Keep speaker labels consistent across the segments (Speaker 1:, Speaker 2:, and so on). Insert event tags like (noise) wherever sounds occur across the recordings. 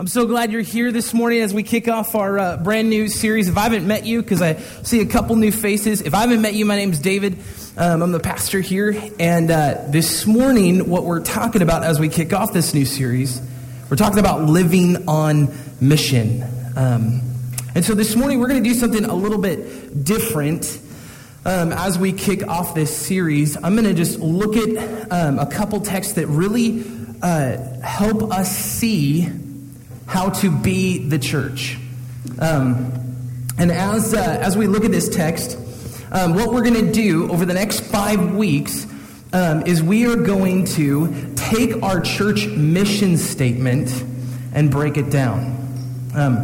Speaker 1: I'm so glad you're here this morning as we kick off our uh, brand new series. If I haven't met you, because I see a couple new faces, if I haven't met you, my name is David. Um, I'm the pastor here. And uh, this morning, what we're talking about as we kick off this new series, we're talking about living on mission. Um, and so this morning, we're going to do something a little bit different. Um, as we kick off this series, I'm going to just look at um, a couple texts that really uh, help us see how to be the church. Um, and as, uh, as we look at this text, um, what we're going to do over the next five weeks um, is we are going to take our church mission statement and break it down. Um,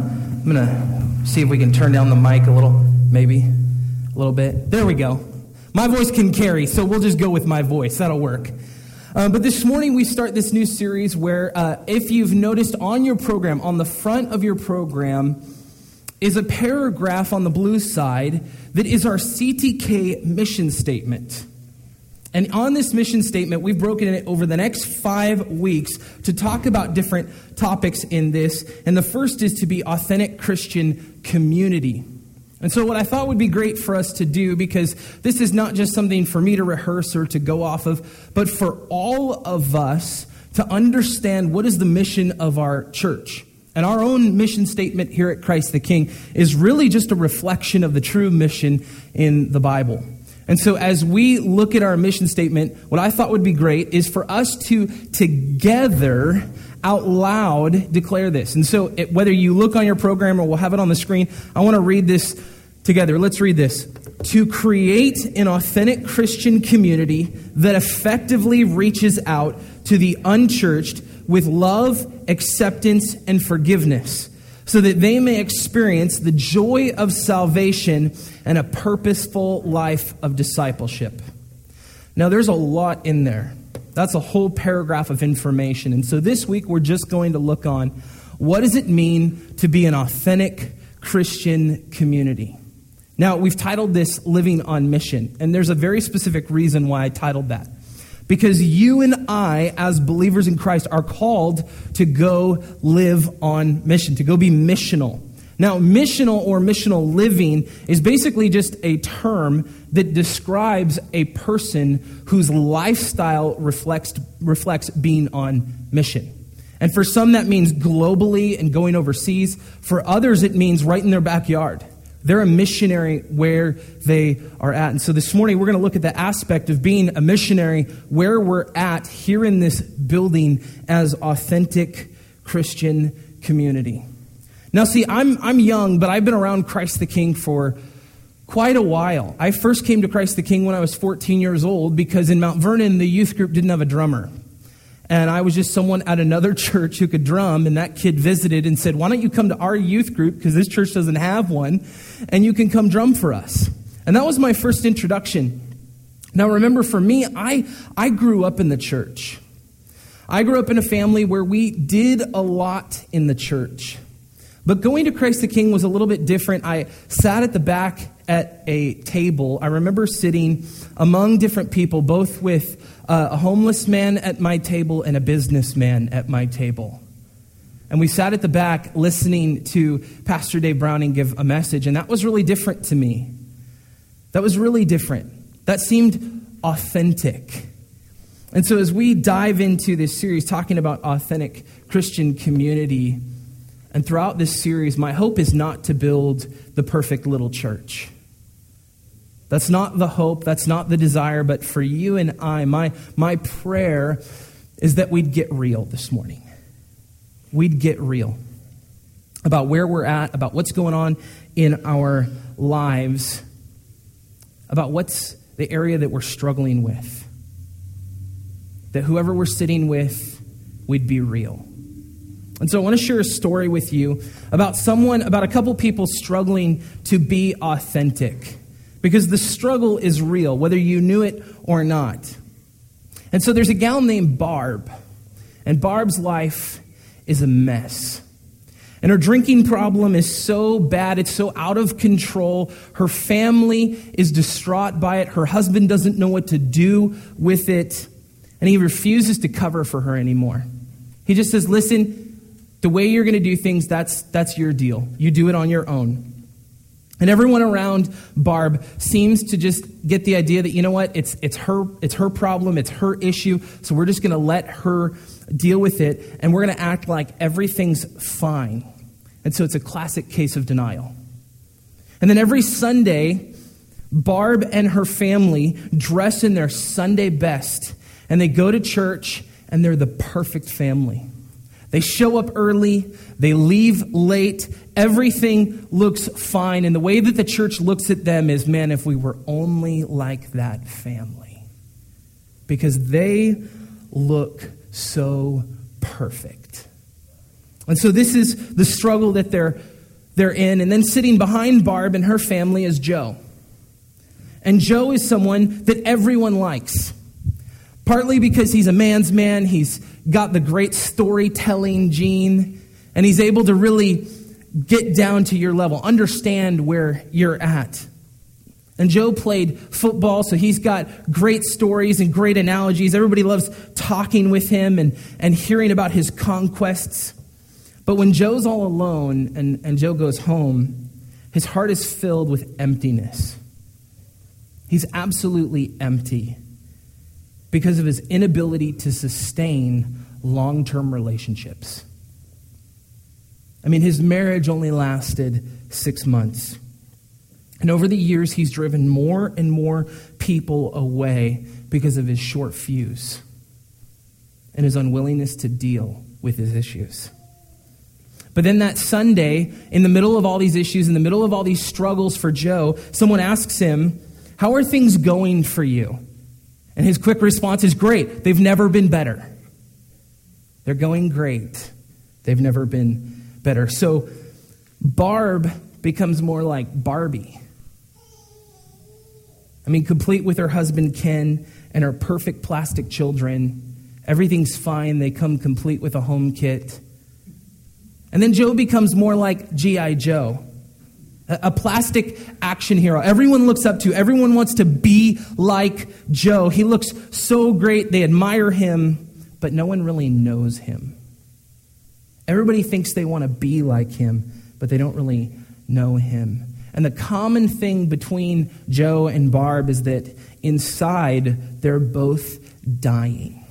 Speaker 1: I'm going to see if we can turn down the mic a little, maybe a little bit. There we go. My voice can carry, so we'll just go with my voice. That'll work. Uh, but this morning we start this new series where, uh, if you've noticed on your program, on the front of your program, is a paragraph on the blue side that is our CTK mission statement. And on this mission statement, we've broken it over the next five weeks to talk about different topics in this. And the first is to be authentic Christian community. And so, what I thought would be great for us to do, because this is not just something for me to rehearse or to go off of, but for all of us to understand what is the mission of our church. And our own mission statement here at Christ the King is really just a reflection of the true mission in the Bible. And so, as we look at our mission statement, what I thought would be great is for us to together out loud declare this. And so, it, whether you look on your program or we'll have it on the screen, I want to read this together. Let's read this. To create an authentic Christian community that effectively reaches out to the unchurched with love, acceptance, and forgiveness, so that they may experience the joy of salvation and a purposeful life of discipleship. Now, there's a lot in there. That's a whole paragraph of information. And so this week we're just going to look on what does it mean to be an authentic Christian community? Now, we've titled this Living on Mission, and there's a very specific reason why I titled that. Because you and I, as believers in Christ, are called to go live on mission, to go be missional. Now, missional or missional living is basically just a term that describes a person whose lifestyle reflects, reflects being on mission. And for some, that means globally and going overseas. For others, it means right in their backyard. They're a missionary where they are at. And so this morning, we're going to look at the aspect of being a missionary where we're at here in this building as authentic Christian community. Now, see, I'm, I'm young, but I've been around Christ the King for quite a while. I first came to Christ the King when I was 14 years old because in Mount Vernon, the youth group didn't have a drummer. And I was just someone at another (laughs) church who could drum, and that kid visited and said, Why don't you come to our youth group? Because this church doesn't have one, and you can come drum for us. And that was my first introduction. Now, remember, for me, I, I grew up in the church. I grew up in a family where we did a lot in the church. But going to Christ the King was a little bit different. I sat at the back at a table. I remember sitting among different people, both with uh, a homeless man at my table and a businessman at my table. And we sat at the back listening to Pastor Dave Browning give a message, and that was really different to me. That was really different. That seemed authentic. And so, as we dive into this series talking about authentic Christian community, and throughout this series, my hope is not to build the perfect little church. That's not the hope, that's not the desire, but for you and I, my, my prayer is that we'd get real this morning. We'd get real about where we're at, about what's going on in our lives, about what's the area that we're struggling with. That whoever we're sitting with, we'd be real. And so I want to share a story with you about someone, about a couple people struggling to be authentic because the struggle is real, whether you knew it or not. And so there's a gal named Barb, and Barb's life is a mess. And her drinking problem is so bad, it's so out of control. Her family is distraught by it. Her husband doesn't know what to do with it, and he refuses to cover for her anymore. He just says, Listen, The way you're going to do things, that's, that's your deal. You do it on your own. And everyone around Barb seems to just get the idea that, you know what, it's, it's, her, it's her problem, it's her issue, so we're just going to let her deal with it, and we're going to act like everything's fine. And so it's a classic case of denial. And then every Sunday, Barb and her family dress in their Sunday best, and they go to church, and they're the perfect family. They show up early, they leave late, everything looks fine. And the way that the church looks at them is man, if we were only like that family. Because they look so perfect. And so this is the struggle that they're, they're in. And then sitting behind Barb and her family is Joe. And Joe is someone that everyone likes. Partly because he's a man's man, he's got the great storytelling gene, and he's able to really get down to your level, understand where you're at. And Joe played football, so he's got great stories and great analogies. Everybody loves talking with him and, and hearing about his conquests. But when Joe's all alone and, and Joe goes home, his heart is filled with emptiness. He's absolutely empty because of his inability to sustain long term relationships. I mean, his marriage only lasted six months. And over the years, he's driven more and more people away because of his short fuse and his unwillingness to deal with his issues. But then that Sunday, in the middle of all these issues, in the middle of all these struggles for Joe, someone asks him, How are things going for you? And his quick response is, Great. They've never been better. They're going great. They've never been better. So Barb becomes more like Barbie. I mean, complete with her husband Ken and her perfect plastic children. Everything's fine. They come complete with a home kit. And then Joe becomes more like G.I. Joe, a plastic action hero. Everyone looks up to, everyone wants to be like Joe. He looks so great. They admire him, but no one really knows him. Everybody thinks they want to be like him, but they don't really know him. And the common thing between Joe and Barb is that inside they're both dying.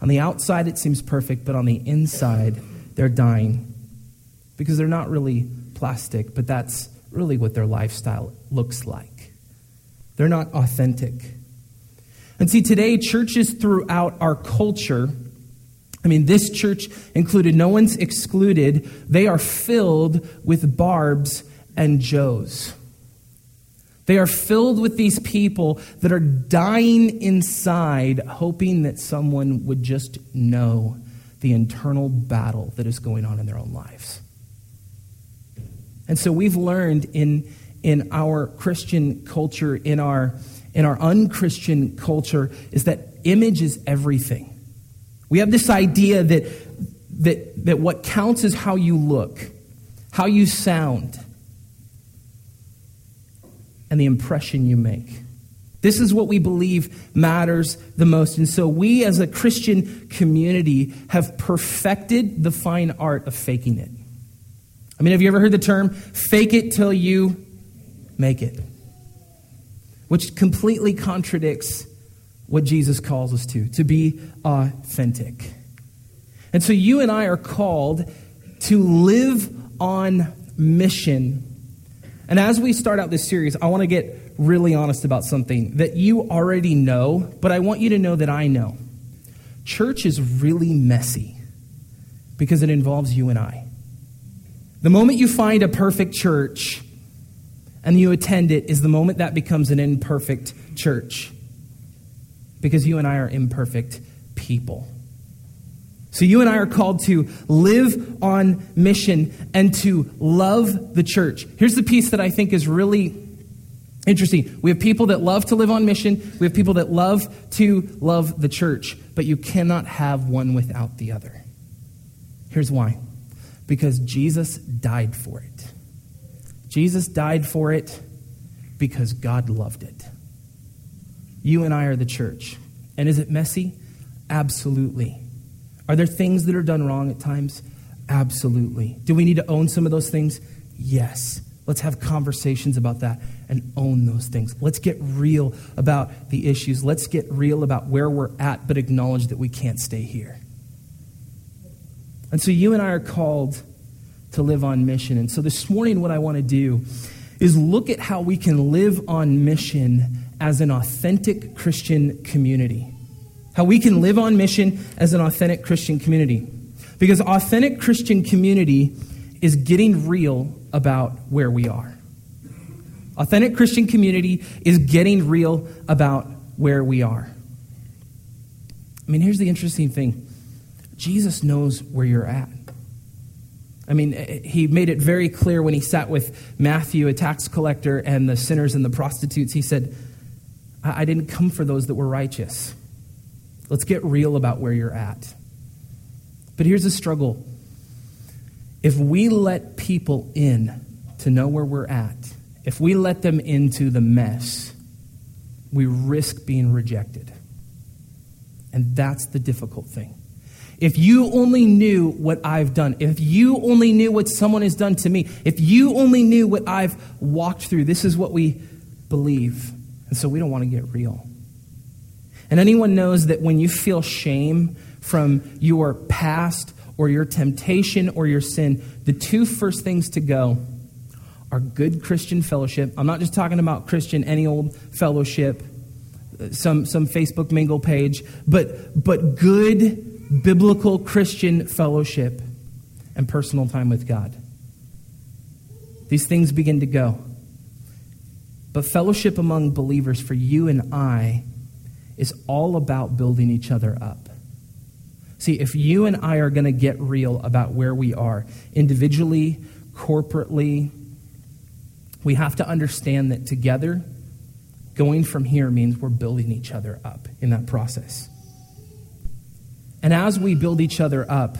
Speaker 1: On the outside, it seems perfect, but on the inside, they're dying because they're not really plastic, but that's really what their lifestyle looks like. They're not authentic. And see, today, churches throughout our culture I mean, this church included, no one's excluded. They are filled with Barbs and Joes. They are filled with these people that are dying inside, hoping that someone would just know the internal battle that is going on in their own lives. And so we've learned in, in our Christian culture, in our, in our unchristian culture, is that image is everything. We have this idea that, that, that what counts is how you look, how you sound, and the impression you make. This is what we believe matters the most. And so we as a Christian community have perfected the fine art of faking it. I mean, have you ever heard the term fake it till you make it? Which completely contradicts what Jesus calls us to, to be authentic. And so you and I are called to live on mission. And as we start out this series, I want to get really honest about something that you already know, but I want you to know that I know. Church is really messy because it involves you and I. The moment you find a perfect church and you attend it is the moment that becomes an imperfect church because you and I are imperfect people. So you and I are called to live on mission and to love the church. Here's the piece that I think is really interesting. We have people that love to live on mission, we have people that love to love the church, but you cannot have one without the other. Here's why because Jesus died for it. Jesus died for it because God loved it. You and I are the church. And is it messy? Absolutely. Are there things that are done wrong at times? Absolutely. Do we need to own some of those things? Yes. Let's have conversations about that and own those things. Let's get real about the issues. Let's get real about where we're at, but acknowledge that we can't stay here. And so you and I are called to live on mission. And so this morning, what I want to do is look at how we can live on mission as an authentic Christian community. How we can live on mission as an authentic Christian community. Because authentic Christian community is getting real about where we are. Authentic Christian community is getting real about where we are. I mean, here's the interesting thing Jesus knows where you're at. I mean, eh, he made it very clear when he sat with Matthew, a tax collector, and the sinners and the prostitutes. He said, I didn't come for those that were righteous. Let's get real about where you're at. But here's the struggle if we let people in to know where we're at, if we let them into the mess, we risk being rejected. And that's the difficult thing. If you only knew what I've done, if you only knew what someone has done to me, if you only knew what I've walked through, this is what we believe. And so we don't want to get real. And anyone knows that when you feel shame from your past or your temptation or your sin, the two first things to go are good Christian fellowship. I'm not just talking about Christian, any old fellowship, uh, some, some Facebook mingle page, but, but good biblical Christian fellowship and personal time with God. These things begin to go. But fellowship among believers for you and I is all about building each other up. See, if you and I are going to get real about where we are, individually, corporately, we have to understand that together, going from here means we're building each other up in that process. And as we build each other up,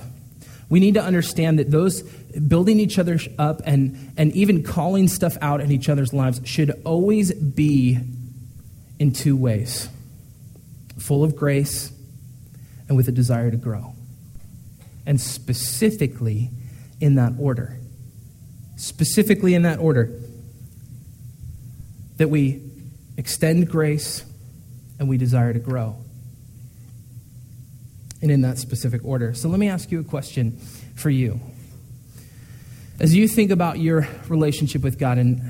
Speaker 1: we need to understand that those building each other up and, and even calling stuff out in each other's lives should always be in two ways full of grace and with a desire to grow. And specifically in that order. Specifically in that order. That we extend grace and we desire to grow. And in that specific order. So let me ask you a question for you. As you think about your relationship with God and,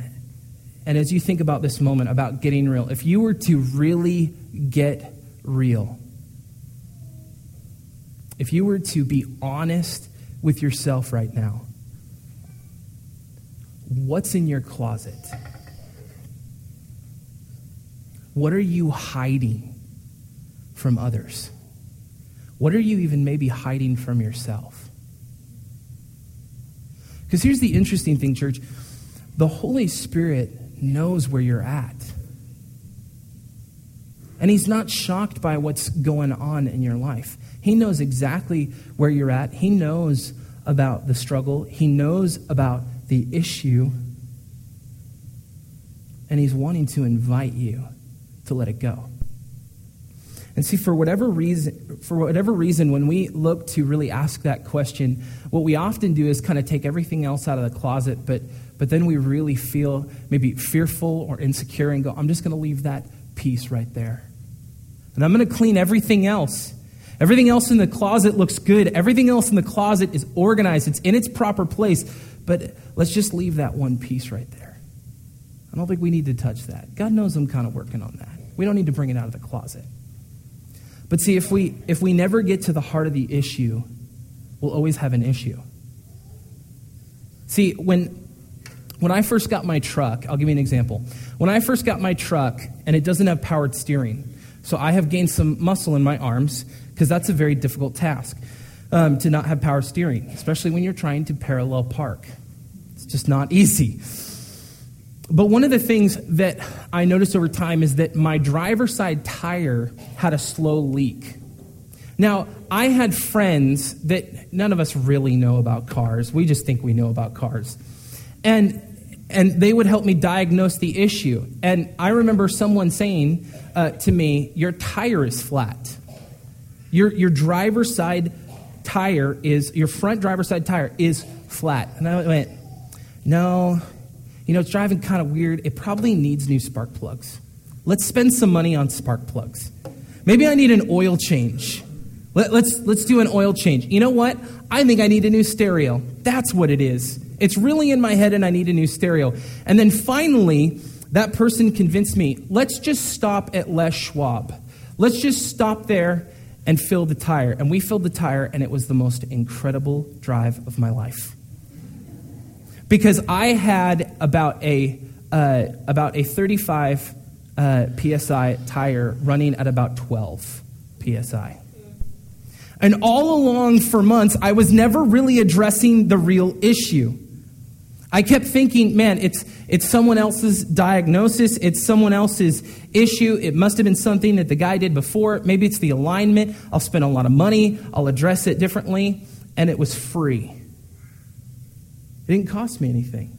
Speaker 1: and as you think about this moment about getting real, if you were to really get real, if you were to be honest with yourself right now, what's in your closet? What are you hiding from others? What are you even maybe hiding from yourself? Because here's the interesting thing, church the Holy Spirit knows where you're at. And He's not shocked by what's going on in your life. He knows exactly where you're at. He knows about the struggle. He knows about the issue. And He's wanting to invite you to let it go. And see, for whatever reason, for whatever reason, when we look to really ask that question, what we often do is kind of take everything else out of the closet, but but then we really feel maybe fearful or insecure and go, I'm just going to leave that piece right there. And I'm going to clean everything else. Everything else in the closet looks good. Everything else in the closet is organized, it's in its proper place. But let's just leave that one piece right there. I don't think we need to touch that. God knows I'm kind of working on that. We don't need to bring it out of the closet. But see, if we, if we never get to the heart of the issue, we'll always have an issue. See, when, when I first got my truck, I'll give you an example. When I first got my truck and it doesn't have powered steering, so I have gained some muscle in my arms because that's a very difficult task um, to not have power steering, especially when you're trying to parallel park. It's just not (laughs) easy. But one of the things that I noticed over time is that my driver's side tire had a slow leak. Now, I had friends that none of us really know about cars. We just think we know about cars. And and they would help me diagnose the issue. And I remember someone saying uh, to me, Your tire is flat. Your, your driver's side tire is, your front driver's side tire is flat. And I went, no, you know, it's driving kind of weird. It probably needs new spark plugs. Let's spend some money on spark plugs. Maybe I need an oil change. Let, us let's, let's do an oil change. You know what? I think I need a new stereo. That's what it is. It's really in my head and I need a new stereo. And then finally, that person convinced me, let's just stop at Les Schwab. Let's just stop there and fill the tire. And we filled the tire, and it was the most incredible drive of my life. Because I had about a, uh, about a 35 uh, psi tire running at about 12 psi. And all along for months, I was never really addressing the real issue. I kept thinking, man, it's, it's someone else's diagnosis, it's someone else's issue. It must have been something that the guy did before. Maybe it's the alignment. I'll spend a lot of money, I'll address it differently. And it was free. Didn't cost me anything.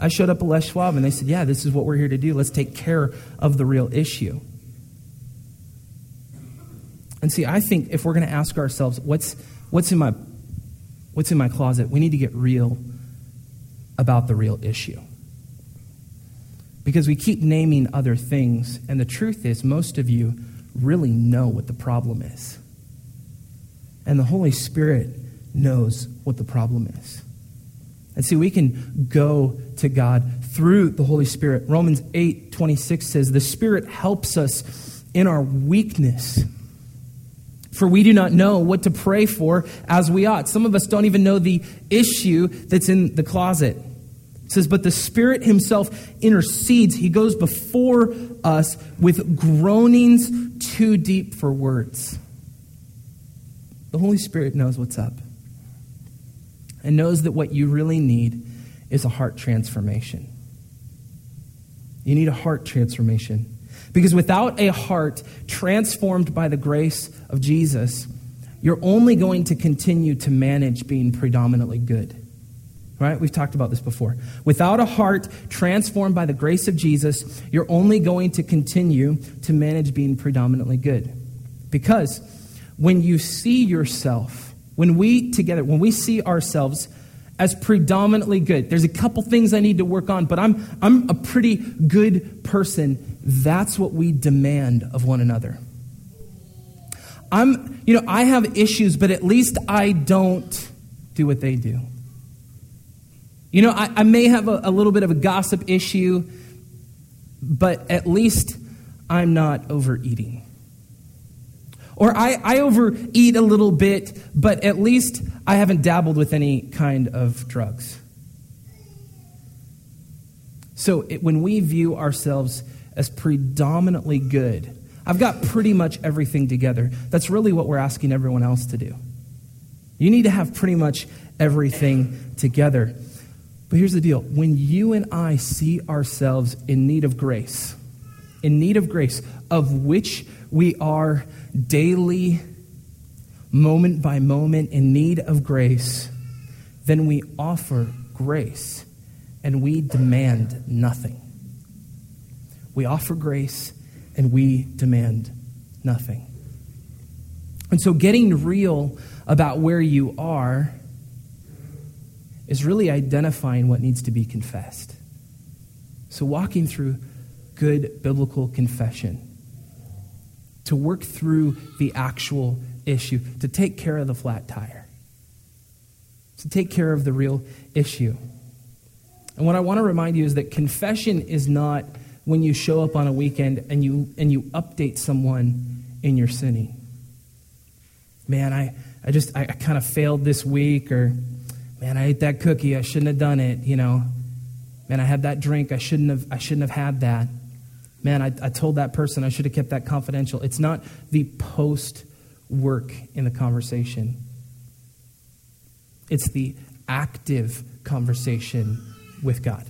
Speaker 1: I showed up at Les Schwab and they said, yeah, this is what we're here to do. Let's take care of the real issue. And see, I think if we're going to ask ourselves, what's, what's, in my, what's in my closet, we need to get real about the real issue. Because we keep naming other things, and the truth is, most of you really know what the problem is. And the Holy Spirit knows what the problem is. And see, we can go to God through the Holy Spirit. Romans 8 26 says, The Spirit helps us in our weakness. For we do not know what to pray for as we ought. Some of us don't even know the issue that's in the closet. It says, But the Spirit Himself intercedes. He goes before us with groanings too deep for words. The Holy Spirit knows what's up and knows that what you really need is a heart transformation. You need a heart transformation. Because without a heart transformed by the grace of Jesus, you're only going to continue to manage being predominantly good. Right? We've talked about this before. Without a heart transformed by the grace of Jesus, you're only going to continue to manage being predominantly good. Because when you see yourself, when we together, when we see ourselves as predominantly good. There's a couple things I need to work on, but I'm, I'm a pretty good person. That's what we demand of one another. I'm, you know, I have issues, but at least I don't do what they do. You know, I, I may have a, a little bit of a gossip issue, but at least I'm not overeating. Or I, I overeat a little bit, but at least I haven't dabbled with any kind of drugs. So it, when we view ourselves as predominantly good, I've got pretty much everything together. That's really what we're asking everyone else to do. You need to have pretty much everything together. But here's the deal when you and I see ourselves in need of grace, in need of grace, of which we are daily, moment by moment, in need of grace, then we offer grace and we demand nothing. We offer grace and we demand nothing. And so, getting real about where you are is really identifying what needs to be confessed. So, walking through good biblical confession to work through the actual issue, to take care of the flat tire, to take care of the real issue. And what I want to remind you is that confession is not when you show up on a weekend and you, and you update someone in your sinning. Man, I, I just, I, I kind of failed this week, or man, I ate that cookie, I shouldn't have done it, you know. Man, I had that drink, I shouldn't have, I shouldn't have had that man, I, I told that person I should have kept that confidential. It's not the post work in the conversation, it's the active conversation with God.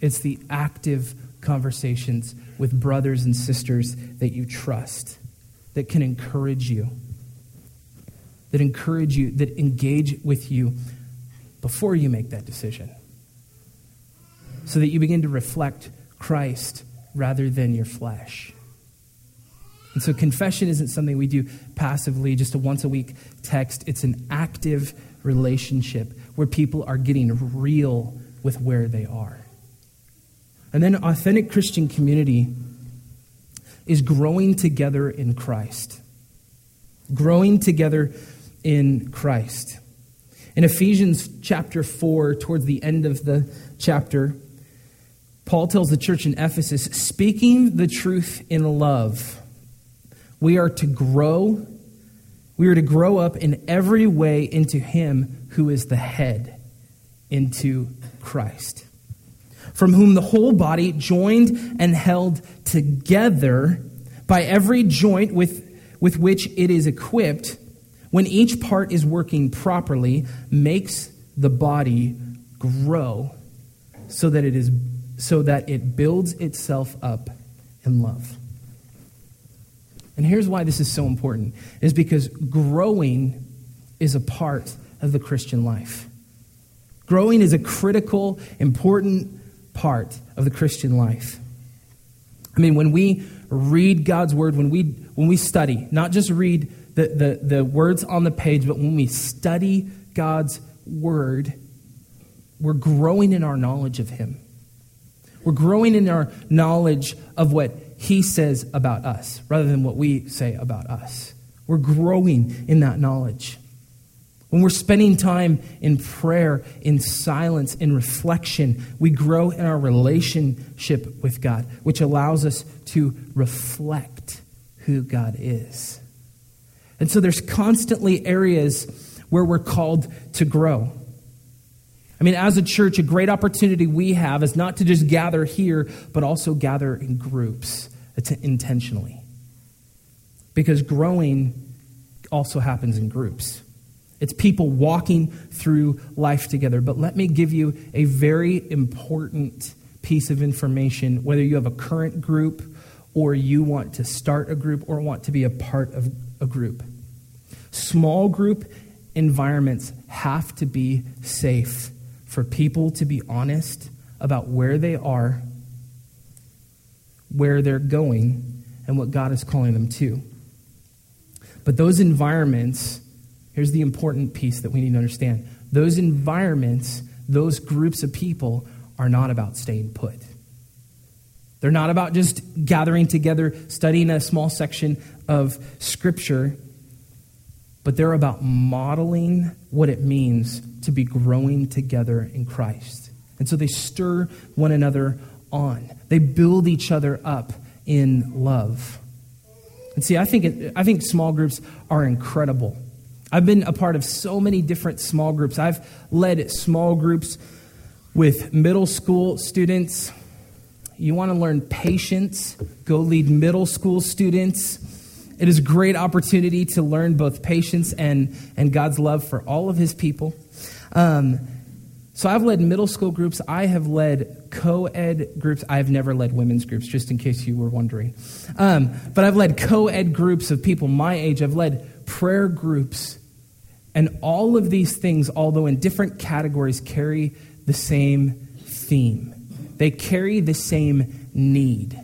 Speaker 1: It's the active conversations with brothers and sisters that you trust, that can encourage you, that encourage you, that engage with you before you make that decision, so that you begin to reflect Christ rather than your flesh. And so confession isn't something we do passively, just a once a week text. It's an active relationship where people are getting real with where they are. And then authentic Christian community is growing together in Christ. Growing together in Christ. In Ephesians chapter 4, towards the end of the chapter, Paul tells the church in Ephesus speaking the truth in love, we are to grow. We are to grow up in every way into Him who is the head, into Christ, from whom the whole body, joined and held together by every joint with, with which it is equipped, when each part is working properly, makes the body grow so that it is so that it builds itself up in love. And here's why this is so important is because growing is a part of the Christian life. Growing is a critical, important part of the Christian life. I mean, when we read God's word, when we, when we study, not just read the, the, the words on the page, but when we study God's word, we're growing in our knowledge of Him. We're growing in our knowledge of what He says about us rather than what we say about us. We're growing in that knowledge. When we're spending time in prayer, in silence, in reflection, we grow in our relationship with God, which allows us to reflect who God is. And so there's constantly areas where we're called to grow. I mean, as a church, a great opportunity we have is not to just gather here, but also gather in groups intentionally. Because growing also happens in groups. It's people walking through life together. But let me give you a very important piece of information, whether you have a current group or you want to start a group or want to be a part of a group. Small group environments have to be safe for people to be honest about where they are, where they're going, and what God is calling them to. But those environments Here's the important piece that we need to understand those environments, those groups of people are not about staying put. They're not about just gathering together, studying a small section of Scripture, but they're about modeling what it means to be growing together in Christ. And so they stir one another on, they build each other up in love. And see, I think, it, I think small groups are incredible. I've been a part of so many different small groups. I've led small groups with middle school students. You want to learn patience? Go lead middle school students. It is a great opportunity to learn both patience and, and God's love for all of his people. Um, so I've led middle school groups. I have led co ed groups. I've never led women's groups, just in case you were wondering. Um, but I've led co ed groups of people my age. I've led prayer groups and all of these things, although in different categories, carry the same theme. They carry the same need.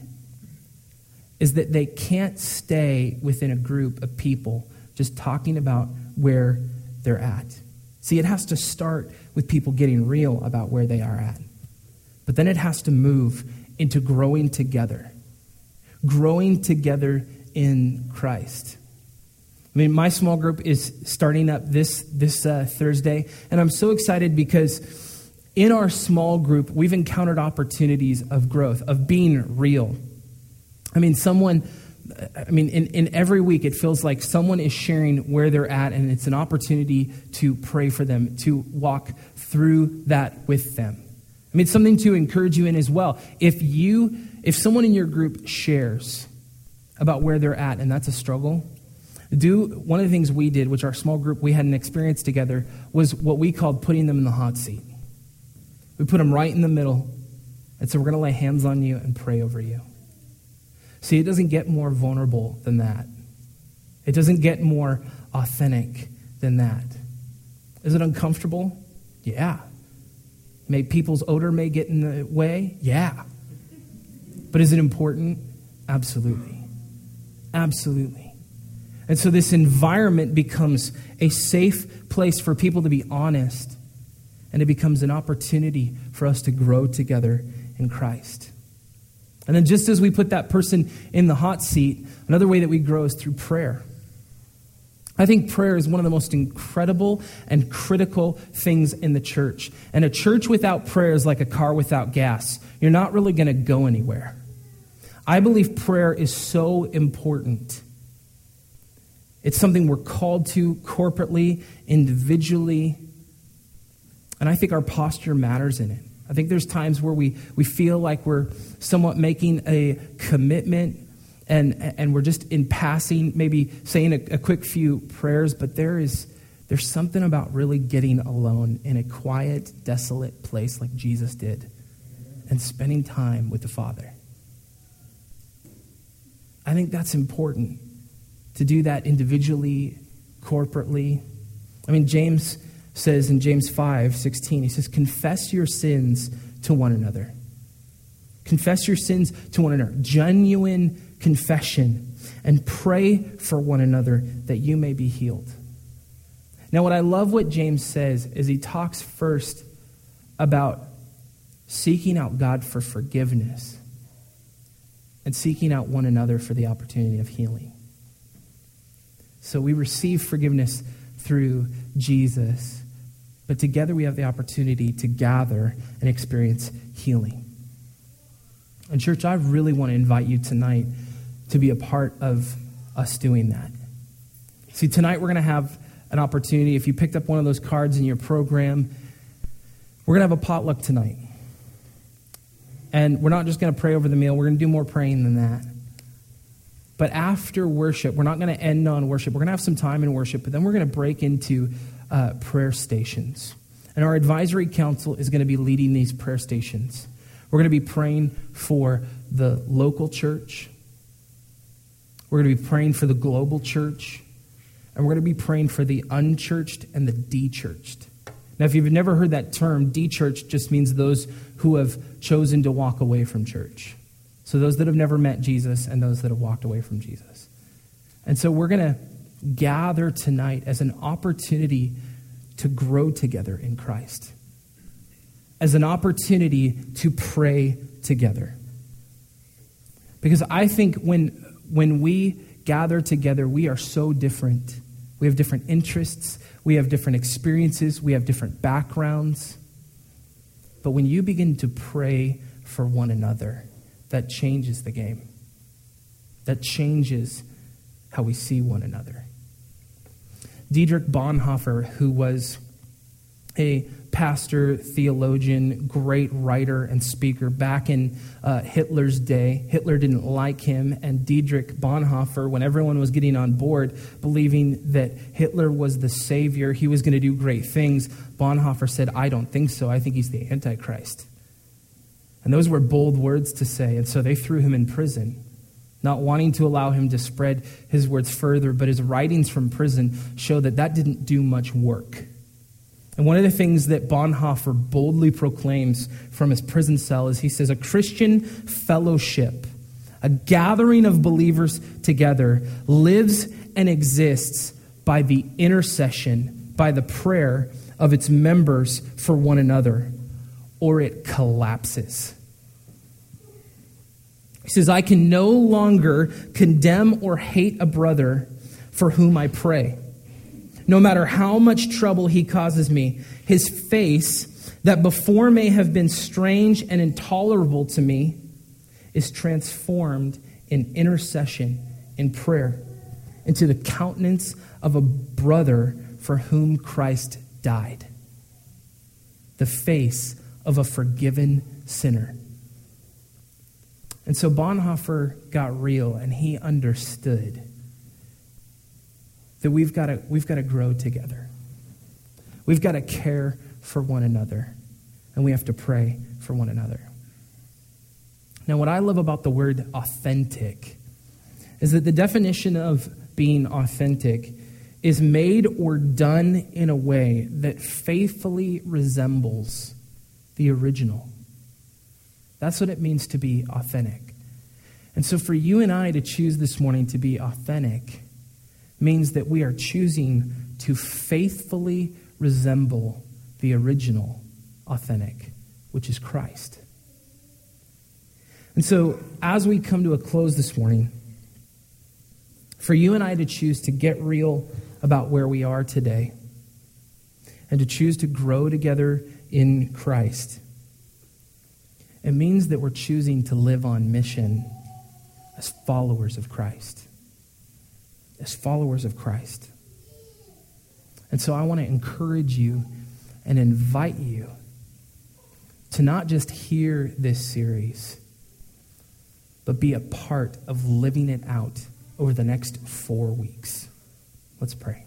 Speaker 1: Is that they can't stay within a group of people just talking about where they're at. See, it has to start with people getting real about where they are at. But then it has to move into growing together, growing together in Christ. I mean, my small group is starting up this, this uh, Thursday, and I'm so excited because in our small group, we've encountered opportunities of growth, of being real. I mean, someone, I mean, in, in every week, it feels like someone is sharing where they're at, and it's an opportunity to pray for them, to walk through that with them. I mean, something to encourage you in as well. If you, if someone in your group shares about where they're at, and that's a struggle, do one of the things we did, which our small group we had an experience together, was what we called putting them in the hot seat. We put them right in the middle and so we're going to lay hands on you and pray over you. See, it doesn't get more vulnerable than that. It doesn't get more authentic than that. Is it uncomfortable? Yeah. May people's odor may get in the way? Yeah. But is it important? Absolutely. Absolutely. And so this environment becomes a safe place for people to be honest, and it becomes an opportunity for us to grow together in Christ. And then, just as we put that person in the hot seat, another way that we grow is through prayer. I think prayer is one of the most incredible and critical things in the church. And a church without prayer is like a car without gas. You're not really going to go anywhere. I believe prayer is so important. It's something we're called to corporately, individually. And I think our posture matters in it. I think there's times where we, we feel like we're somewhat making a commitment and, and we're just in passing, maybe saying a, a quick few prayers, but there is there's something about really getting alone in a quiet, desolate place like Jesus did and spending time with the Father. I think that's important to do that individually, corporately. I mean, James says in James 5 16, he says, Confess your sins to one another. Confess your sins to one another. Genuine confession. And pray for one another that you may be healed. Now, what I love what James says is he talks first about seeking out God for forgiveness and seeking out one another for the opportunity of healing. So we receive forgiveness through Jesus, but together we have the opportunity to gather and experience healing. And, church, I really want to invite you tonight to be a part of us doing that. See, tonight we're going to have an opportunity. If you picked up one of those cards in your program, we're going to have a potluck tonight. And we're not just going to pray over the meal, we're going to do more praying than that. But after worship, we're not going to end on worship. We're going to have some time in worship, but then we're going to break into uh, prayer stations. And our advisory council is going to be leading these prayer stations. We're going to be praying for the local church. We're going to be praying for the global church. And we're going to be praying for the unchurched and the dechurched. Now, if you've never heard that term, dechurched just means those who have chosen to walk away from church. So, those that have never met Jesus and those that have walked away from Jesus. And so, we're going to gather tonight as an opportunity to grow together in Christ, as an opportunity to pray together. Because I think when, when we gather together, we are so different. We have different interests, we have different experiences, we have different backgrounds. But when you begin to pray for one another, that changes the game. That changes how we see one another. Dietrich Bonhoeffer, who was a pastor, theologian, great writer, and speaker back in uh, Hitler's day. Hitler didn't like him, and Dietrich Bonhoeffer, when everyone was getting on board, believing that Hitler was the savior, he was going to do great things, Bonhoeffer said, I don't think so. I think he's the Antichrist. And those were bold words to say, and so they threw him in prison not wanting to allow him to spread his words further, but his writings from prison show that that didn't do much work. And one of the things that Bonhoeffer boldly proclaims from his prison cell is he says, A Christian fellowship, a gathering of believers together, lives and exists by the intercession, by the prayer of its members for one another, or it collapses. He says, I can no longer condemn or hate a brother for whom I pray no matter how much trouble he causes me. His face, that before may have been strange and intolerable to me, is transformed in intercession, in prayer, into the countenance of a brother for whom Christ died. The face of a forgiven sinner. And so Bonhoeffer got real and he understood that we've got to, we've got to grow together. We've got to care for one another, and we have to pray for one another. Now, what I love about the word authentic is that the definition of being authentic is made or done in a way that faithfully resembles the original. That's what it means to be authentic. And so, for you and I to choose this morning to be authentic means that we are choosing to faithfully resemble the original authentic, which is Christ. And so, as we come to a close this morning, for you and I to choose to get real about where we are today and to choose to grow together in Christ, it means that we're choosing to live on mission as followers of Christ. As followers of Christ. And so I want to encourage you and invite you to not just hear this series, but be a part of living it out over the next four weeks. Let's pray.